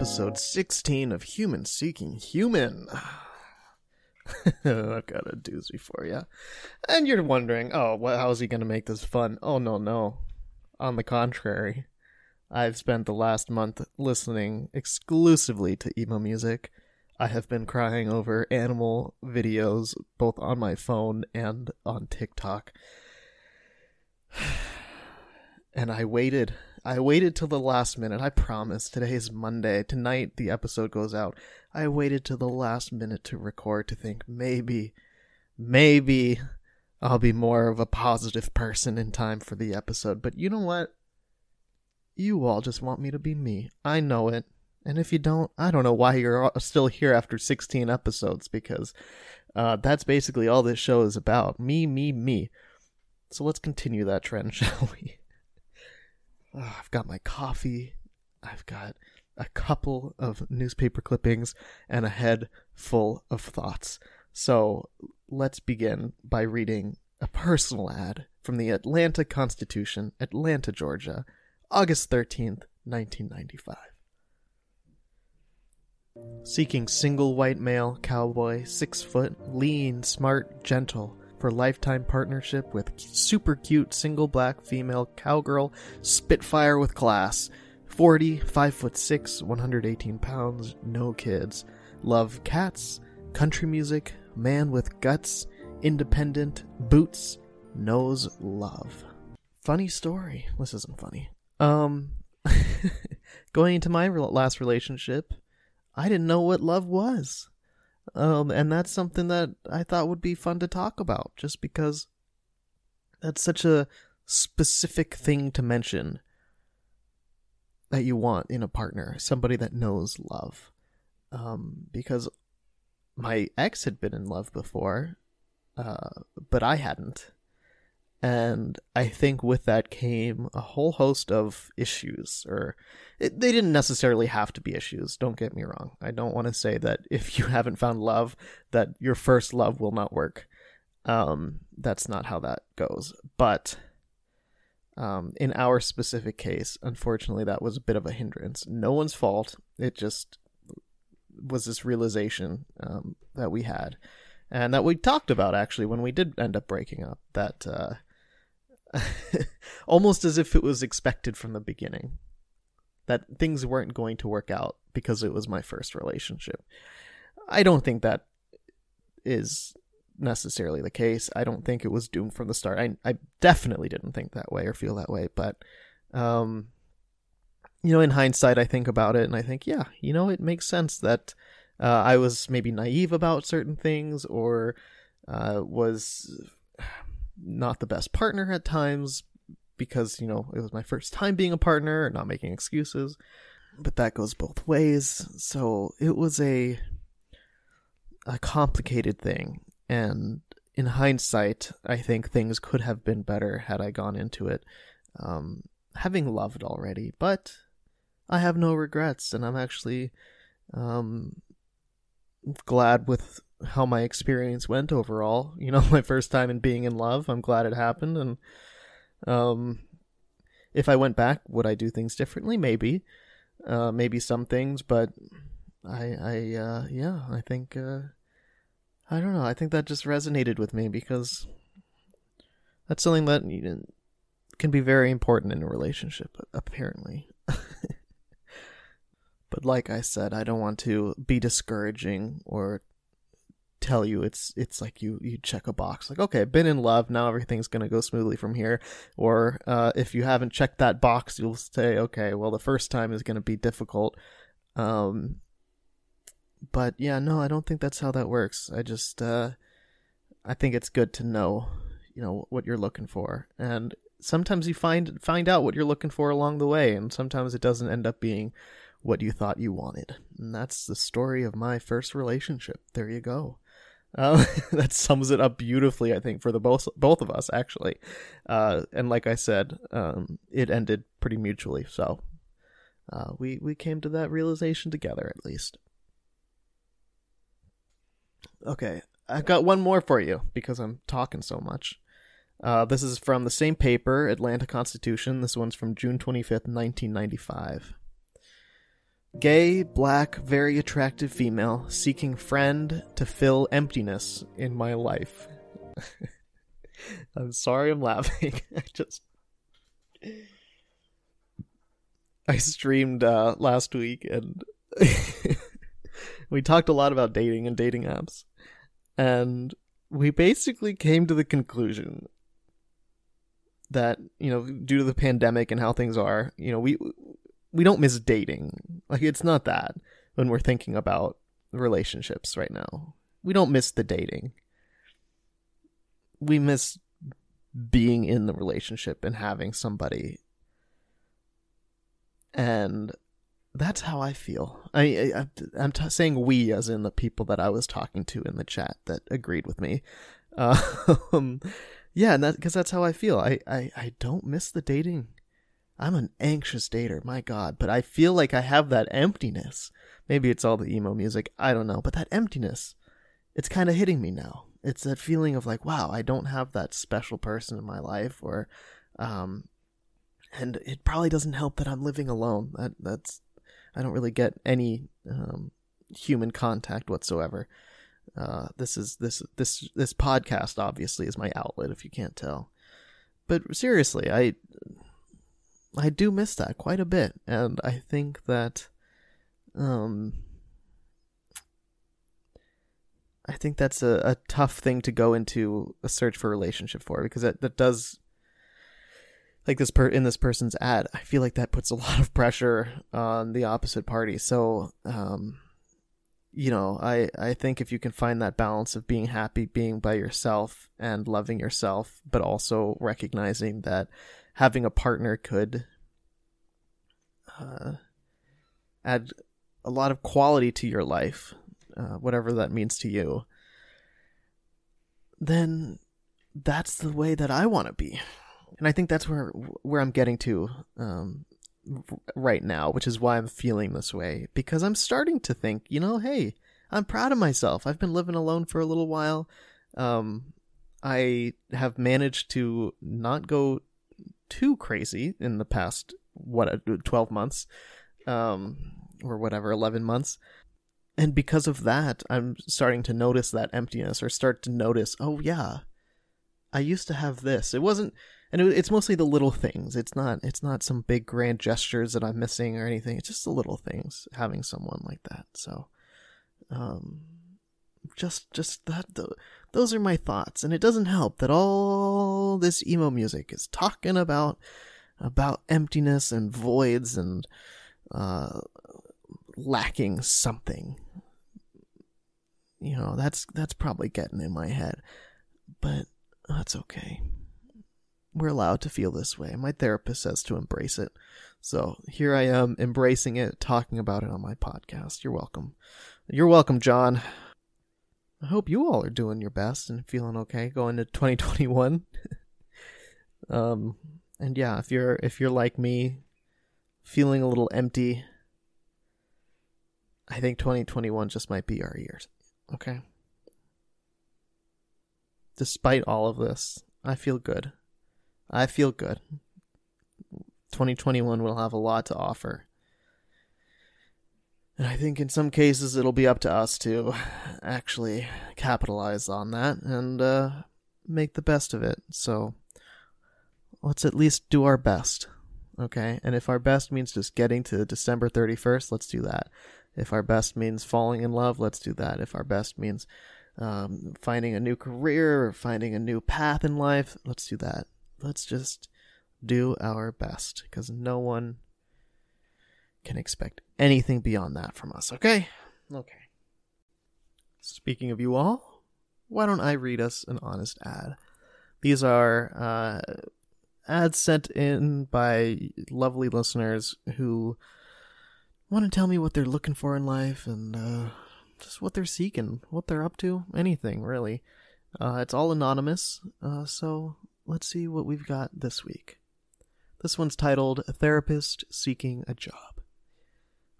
episode 16 of Human Seeking Human. I've got a doozy for you. And you're wondering, oh, what, how is he going to make this fun? Oh, no, no. On the contrary, I've spent the last month listening exclusively to emo music. I have been crying over animal videos both on my phone and on TikTok. And I waited. I waited till the last minute. I promise. Today is Monday. Tonight the episode goes out. I waited till the last minute to record to think maybe, maybe I'll be more of a positive person in time for the episode. But you know what? You all just want me to be me. I know it. And if you don't, I don't know why you're still here after 16 episodes because uh, that's basically all this show is about. Me, me, me. So let's continue that trend, shall we? Oh, I've got my coffee. I've got a couple of newspaper clippings and a head full of thoughts. So let's begin by reading a personal ad from the Atlanta Constitution, Atlanta, Georgia, August 13th, 1995. Seeking single white male, cowboy, six foot, lean, smart, gentle, for lifetime partnership with super cute single black female cowgirl Spitfire with class. 40, 5 foot 6, 118 pounds, no kids. Love cats, country music, man with guts, independent, boots, knows love. Funny story. This isn't funny. Um, going into my last relationship, I didn't know what love was. Um, and that's something that I thought would be fun to talk about just because that's such a specific thing to mention that you want in a partner, somebody that knows love. Um, because my ex had been in love before, uh, but I hadn't. And I think with that came a whole host of issues, or it, they didn't necessarily have to be issues. Don't get me wrong. I don't want to say that if you haven't found love, that your first love will not work. Um, that's not how that goes. But um, in our specific case, unfortunately, that was a bit of a hindrance. No one's fault. It just was this realization um, that we had, and that we talked about actually when we did end up breaking up. That uh, almost as if it was expected from the beginning that things weren't going to work out because it was my first relationship. I don't think that is necessarily the case. I don't think it was doomed from the start. I I definitely didn't think that way or feel that way, but um you know, in hindsight I think about it and I think, yeah, you know, it makes sense that uh, I was maybe naive about certain things or uh, was not the best partner at times because, you know, it was my first time being a partner, not making excuses. But that goes both ways. So it was a a complicated thing. And in hindsight, I think things could have been better had I gone into it um, having loved already. But I have no regrets, and I'm actually um, glad with how my experience went overall. You know, my first time in being in love. I'm glad it happened, and um, if I went back, would I do things differently? Maybe, uh, maybe some things, but I, I, uh, yeah, I think, uh, I don't know. I think that just resonated with me because that's something that can be very important in a relationship, apparently. but like I said, I don't want to be discouraging or tell you it's it's like you you check a box like okay been in love now everything's going to go smoothly from here. Or uh, if you haven't checked that box you'll say okay well the first time is going to be difficult. Um but yeah no i don't think that's how that works. I just uh i think it's good to know you know what you're looking for. And sometimes you find find out what you're looking for along the way and sometimes it doesn't end up being what you thought you wanted. And that's the story of my first relationship. There you go uh, that sums it up beautifully, I think, for the both both of us actually. Uh, and like I said, um, it ended pretty mutually, so uh, we we came to that realization together at least. Okay, I've got one more for you because I'm talking so much. Uh, this is from the same paper, Atlanta Constitution. This one's from June 25th, 1995. Gay, black, very attractive female seeking friend to fill emptiness in my life. I'm sorry I'm laughing. I just I streamed uh, last week and we talked a lot about dating and dating apps. And we basically came to the conclusion that, you know, due to the pandemic and how things are, you know, we we don't miss dating. Like it's not that when we're thinking about relationships right now. We don't miss the dating. We miss being in the relationship and having somebody. And that's how I feel. I, I am t- saying we as in the people that I was talking to in the chat that agreed with me. Um, yeah, and that because that's how I feel. I, I I don't miss the dating. I'm an anxious dater, my god, but I feel like I have that emptiness. Maybe it's all the emo music, I don't know, but that emptiness, it's kind of hitting me now. It's that feeling of like, wow, I don't have that special person in my life, or, um, and it probably doesn't help that I'm living alone. That that's I don't really get any um, human contact whatsoever. Uh, this is this this this podcast obviously is my outlet if you can't tell. But seriously, I I do miss that quite a bit, and I think that um I think that's a, a tough thing to go into a search for relationship for because that, that does like this per in this person's ad, I feel like that puts a lot of pressure on the opposite party. So, um, you know, I I think if you can find that balance of being happy being by yourself and loving yourself, but also recognizing that having a partner could uh, add a lot of quality to your life, uh, whatever that means to you, then that's the way that I want to be and I think that's where where I'm getting to um, right now, which is why I'm feeling this way because I'm starting to think, you know, hey, I'm proud of myself. I've been living alone for a little while. Um, I have managed to not go too crazy in the past what uh, 12 months um, or whatever 11 months and because of that i'm starting to notice that emptiness or start to notice oh yeah i used to have this it wasn't and it, it's mostly the little things. It's not it's not some big grand gestures that I'm missing or anything. It's just the little things having someone like that. So, um, just just that the, those are my thoughts, and it doesn't help that all this emo music is talking about about emptiness and voids and uh, lacking something. You know, that's that's probably getting in my head, but that's okay we're allowed to feel this way. My therapist says to embrace it. So here I am embracing it, talking about it on my podcast. You're welcome. You're welcome, John. I hope you all are doing your best and feeling okay going to 2021. um and yeah, if you're if you're like me feeling a little empty, I think 2021 just might be our year. Okay? Despite all of this, I feel good. I feel good. 2021 will have a lot to offer. And I think in some cases it'll be up to us to actually capitalize on that and uh, make the best of it. So let's at least do our best. Okay? And if our best means just getting to December 31st, let's do that. If our best means falling in love, let's do that. If our best means um, finding a new career or finding a new path in life, let's do that let's just do our best because no one can expect anything beyond that from us, okay? Okay. Speaking of you all, why don't I read us an honest ad? These are uh, ads sent in by lovely listeners who want to tell me what they're looking for in life and uh, just what they're seeking, what they're up to, anything really. Uh, it's all anonymous, uh, so let's see what we've got this week. This one's titled A Therapist Seeking a Job.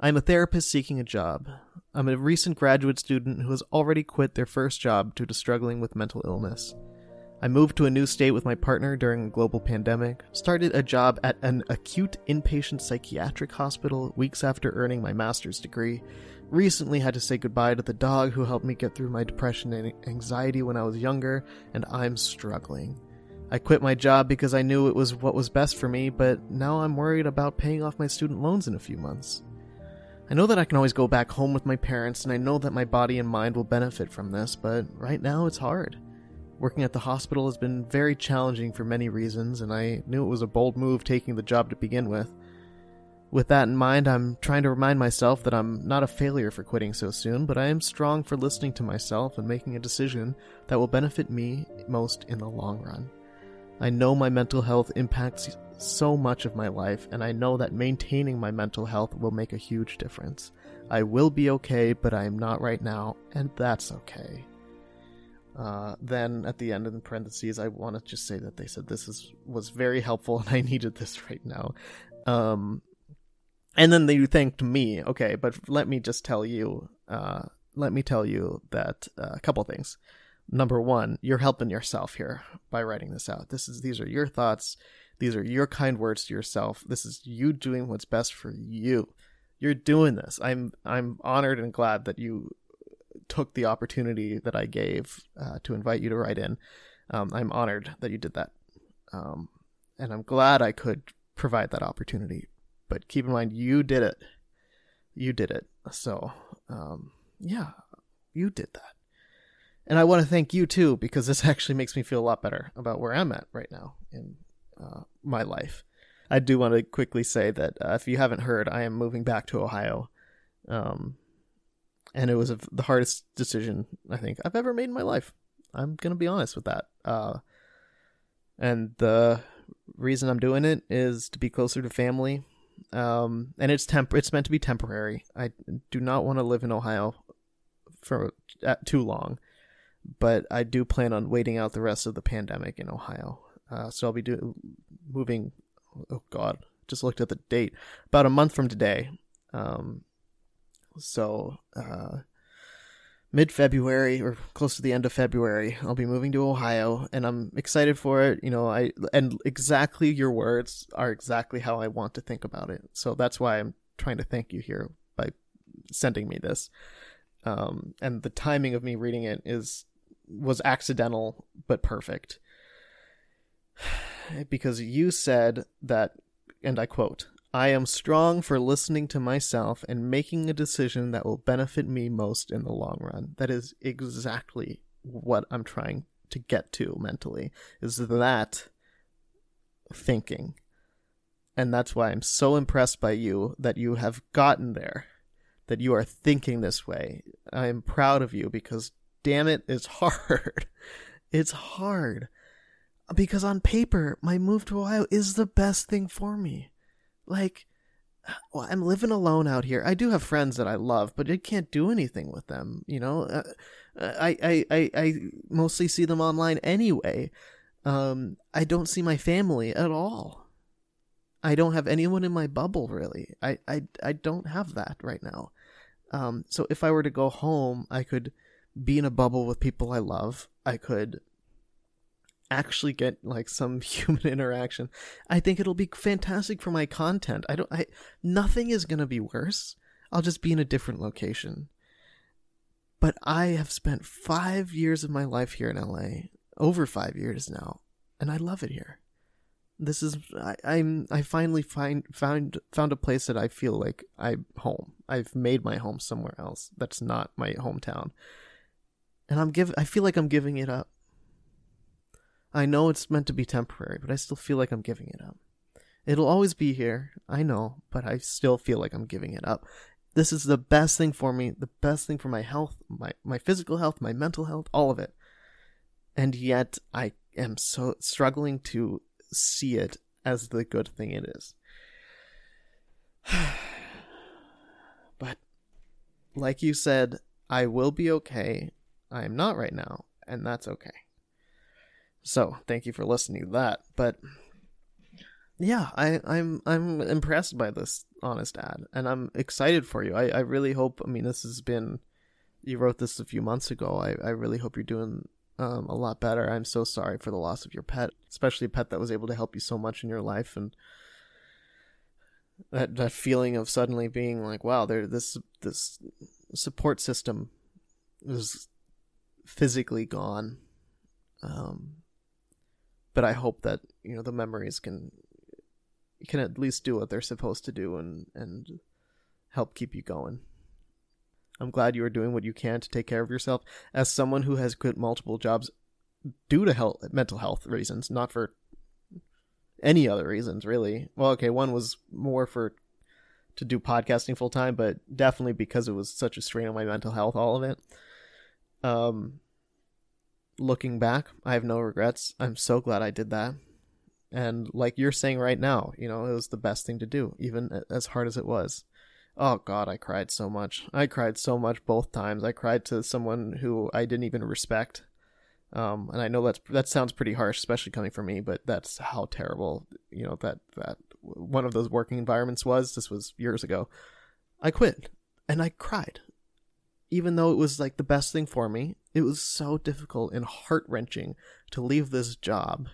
I'm a therapist seeking a job. I'm a recent graduate student who has already quit their first job due to struggling with mental illness. I moved to a new state with my partner during a global pandemic, started a job at an acute inpatient psychiatric hospital weeks after earning my master's degree, recently had to say goodbye to the dog who helped me get through my depression and anxiety when I was younger, and I'm struggling. I quit my job because I knew it was what was best for me, but now I'm worried about paying off my student loans in a few months. I know that I can always go back home with my parents, and I know that my body and mind will benefit from this, but right now it's hard. Working at the hospital has been very challenging for many reasons, and I knew it was a bold move taking the job to begin with. With that in mind, I'm trying to remind myself that I'm not a failure for quitting so soon, but I am strong for listening to myself and making a decision that will benefit me most in the long run. I know my mental health impacts so much of my life, and I know that maintaining my mental health will make a huge difference. I will be okay, but I am not right now, and that's okay. Uh, then at the end in parentheses, I want to just say that they said this is was very helpful and I needed this right now. Um, and then they thanked me. Okay, but let me just tell you, uh, let me tell you that uh, a couple things. Number one, you're helping yourself here by writing this out. This is these are your thoughts. These are your kind words to yourself. This is you doing what's best for you. You're doing this. I'm I'm honored and glad that you took the opportunity that I gave uh, to invite you to write in. Um, I'm honored that you did that. Um, and I'm glad I could provide that opportunity. But keep in mind, you did it. You did it. So, um, yeah, you did that. And I want to thank you too, because this actually makes me feel a lot better about where I'm at right now in uh, my life. I do want to quickly say that uh, if you haven't heard, I am moving back to Ohio. Um, and it was a, the hardest decision I think I've ever made in my life. I'm gonna be honest with that. Uh, and the reason I'm doing it is to be closer to family. Um, and it's temp. It's meant to be temporary. I do not want to live in Ohio for uh, too long, but I do plan on waiting out the rest of the pandemic in Ohio. Uh, so I'll be doing moving. Oh God, just looked at the date. About a month from today. Um, so, uh, mid February or close to the end of February, I'll be moving to Ohio and I'm excited for it. You know, I, and exactly your words are exactly how I want to think about it. So that's why I'm trying to thank you here by sending me this. Um, and the timing of me reading it is, was accidental, but perfect. because you said that, and I quote, I am strong for listening to myself and making a decision that will benefit me most in the long run. That is exactly what I'm trying to get to mentally, is that thinking. And that's why I'm so impressed by you that you have gotten there, that you are thinking this way. I am proud of you because, damn it, it's hard. It's hard. Because on paper, my move to Ohio is the best thing for me like well, I'm living alone out here. I do have friends that I love, but I can't do anything with them. You know, uh, uh, I, I, I, I mostly see them online anyway. Um, I don't see my family at all. I don't have anyone in my bubble really. I, I, I don't have that right now. Um, so if I were to go home, I could be in a bubble with people I love. I could actually get like some human interaction, I think it'll be fantastic for my content. I don't I nothing is going to be worse. I'll just be in a different location. But I have spent 5 years of my life here in LA, over 5 years now, and I love it here. This is I, I'm I finally find found found a place that I feel like I'm home. I've made my home somewhere else that's not my hometown. And I'm give I feel like I'm giving it up I know it's meant to be temporary, but I still feel like I'm giving it up. It'll always be here, I know, but I still feel like I'm giving it up. This is the best thing for me, the best thing for my health, my, my physical health, my mental health, all of it. And yet I am so struggling to see it as the good thing it is. but like you said, I will be okay. I am not right now, and that's okay. So thank you for listening to that. But yeah, I, I'm I'm impressed by this honest ad, and I'm excited for you. I, I really hope. I mean, this has been you wrote this a few months ago. I, I really hope you're doing um, a lot better. I'm so sorry for the loss of your pet, especially a pet that was able to help you so much in your life, and that that feeling of suddenly being like, wow, there this this support system is physically gone. Um, but I hope that you know the memories can can at least do what they're supposed to do and and help keep you going. I'm glad you are doing what you can to take care of yourself. As someone who has quit multiple jobs due to health, mental health reasons, not for any other reasons, really. Well, okay, one was more for to do podcasting full time, but definitely because it was such a strain on my mental health, all of it. Um, looking back, I have no regrets. I'm so glad I did that. And like you're saying right now, you know, it was the best thing to do, even as hard as it was. Oh god, I cried so much. I cried so much both times. I cried to someone who I didn't even respect. Um, and I know that's that sounds pretty harsh, especially coming from me, but that's how terrible, you know, that that one of those working environments was. This was years ago. I quit and I cried. Even though it was like the best thing for me, it was so difficult and heart wrenching to leave this job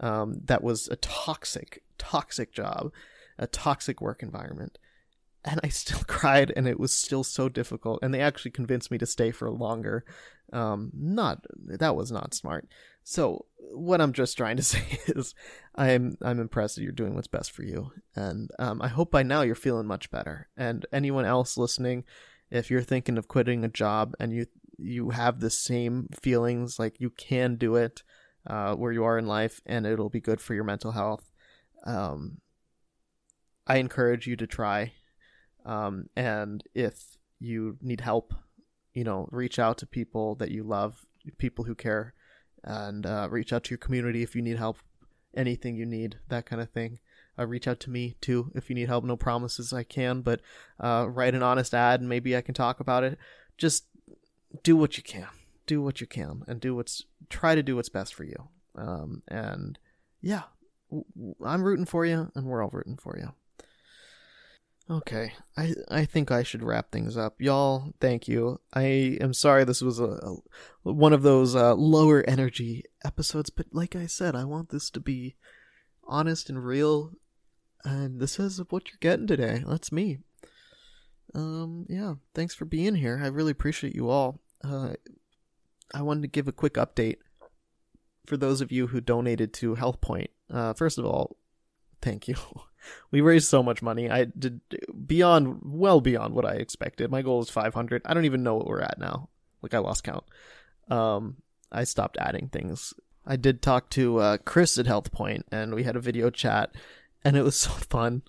um, that was a toxic, toxic job, a toxic work environment and I still cried, and it was still so difficult. And they actually convinced me to stay for longer. Um, not that was not smart. So what I'm just trying to say is, I'm I'm impressed that you're doing what's best for you, and um, I hope by now you're feeling much better. And anyone else listening, if you're thinking of quitting a job and you you have the same feelings, like you can do it, uh, where you are in life, and it'll be good for your mental health. Um, I encourage you to try um, and if you need help, you know, reach out to people that you love, people who care, and uh, reach out to your community if you need help, anything you need, that kind of thing. Uh, reach out to me too if you need help. No promises I can, but uh, write an honest ad and maybe I can talk about it. Just do what you can. Do what you can and do what's try to do what's best for you. Um, and yeah, I'm rooting for you, and we're all rooting for you. Okay, I I think I should wrap things up, y'all. Thank you. I am sorry this was a, a one of those uh, lower energy episodes, but like I said, I want this to be honest and real, and this is what you're getting today. That's me. Um, yeah. Thanks for being here. I really appreciate you all. Uh, I wanted to give a quick update for those of you who donated to Health Point. Uh, first of all, thank you. we raised so much money. I did beyond, well beyond what I expected. My goal is 500. I don't even know what we're at now. Like I lost count. Um, I stopped adding things. I did talk to uh, Chris at Health Point, and we had a video chat, and it was so fun.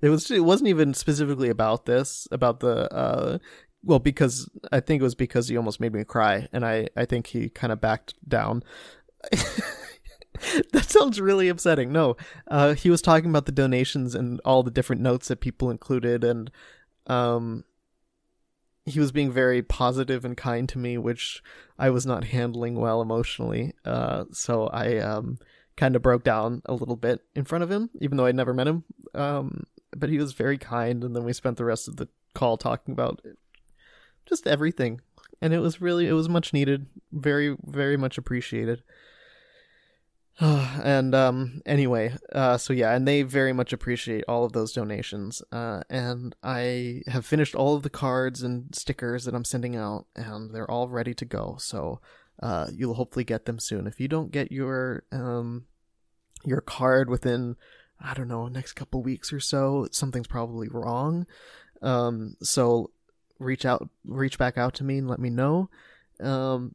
It was. It wasn't even specifically about this, about the. Uh, well, because I think it was because he almost made me cry, and I I think he kind of backed down. that sounds really upsetting. No, uh, he was talking about the donations and all the different notes that people included, and um, he was being very positive and kind to me, which I was not handling well emotionally. Uh, so I um, kind of broke down a little bit in front of him, even though I'd never met him. Um, but he was very kind, and then we spent the rest of the call talking about just everything, and it was really it was much needed, very very much appreciated. and um anyway uh so yeah and they very much appreciate all of those donations uh and i have finished all of the cards and stickers that i'm sending out and they're all ready to go. So uh you'll hopefully get them soon. If you don't get your um your card within i don't know next couple weeks or so something's probably wrong. Um so reach out reach back out to me and let me know. Um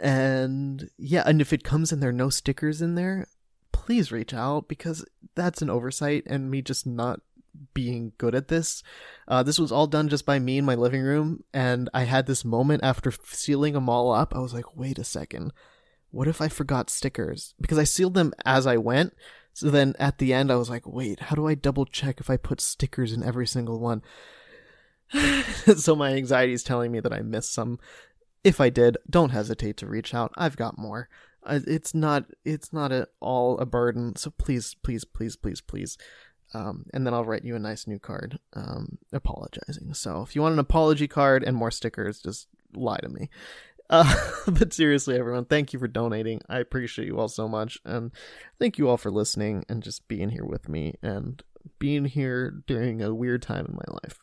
and yeah, and if it comes and there are no stickers in there, please reach out because that's an oversight and me just not being good at this. Uh, this was all done just by me in my living room, and I had this moment after sealing them all up. I was like, wait a second, what if I forgot stickers? Because I sealed them as I went. So then at the end, I was like, wait, how do I double check if I put stickers in every single one? so my anxiety is telling me that I missed some if I did, don't hesitate to reach out. I've got more. It's not it's not at all a burden. So please, please, please, please, please. Um, and then I'll write you a nice new card um, apologizing. So if you want an apology card and more stickers, just lie to me. Uh, but seriously, everyone, thank you for donating. I appreciate you all so much. And thank you all for listening and just being here with me and being here during a weird time in my life.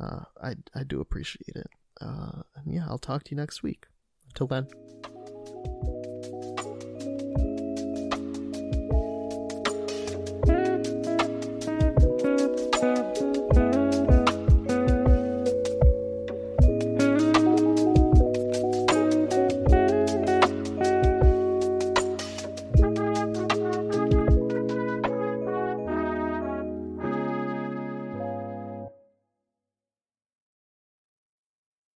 Uh, I, I do appreciate it. Uh, and yeah, I'll talk to you next week. Until then.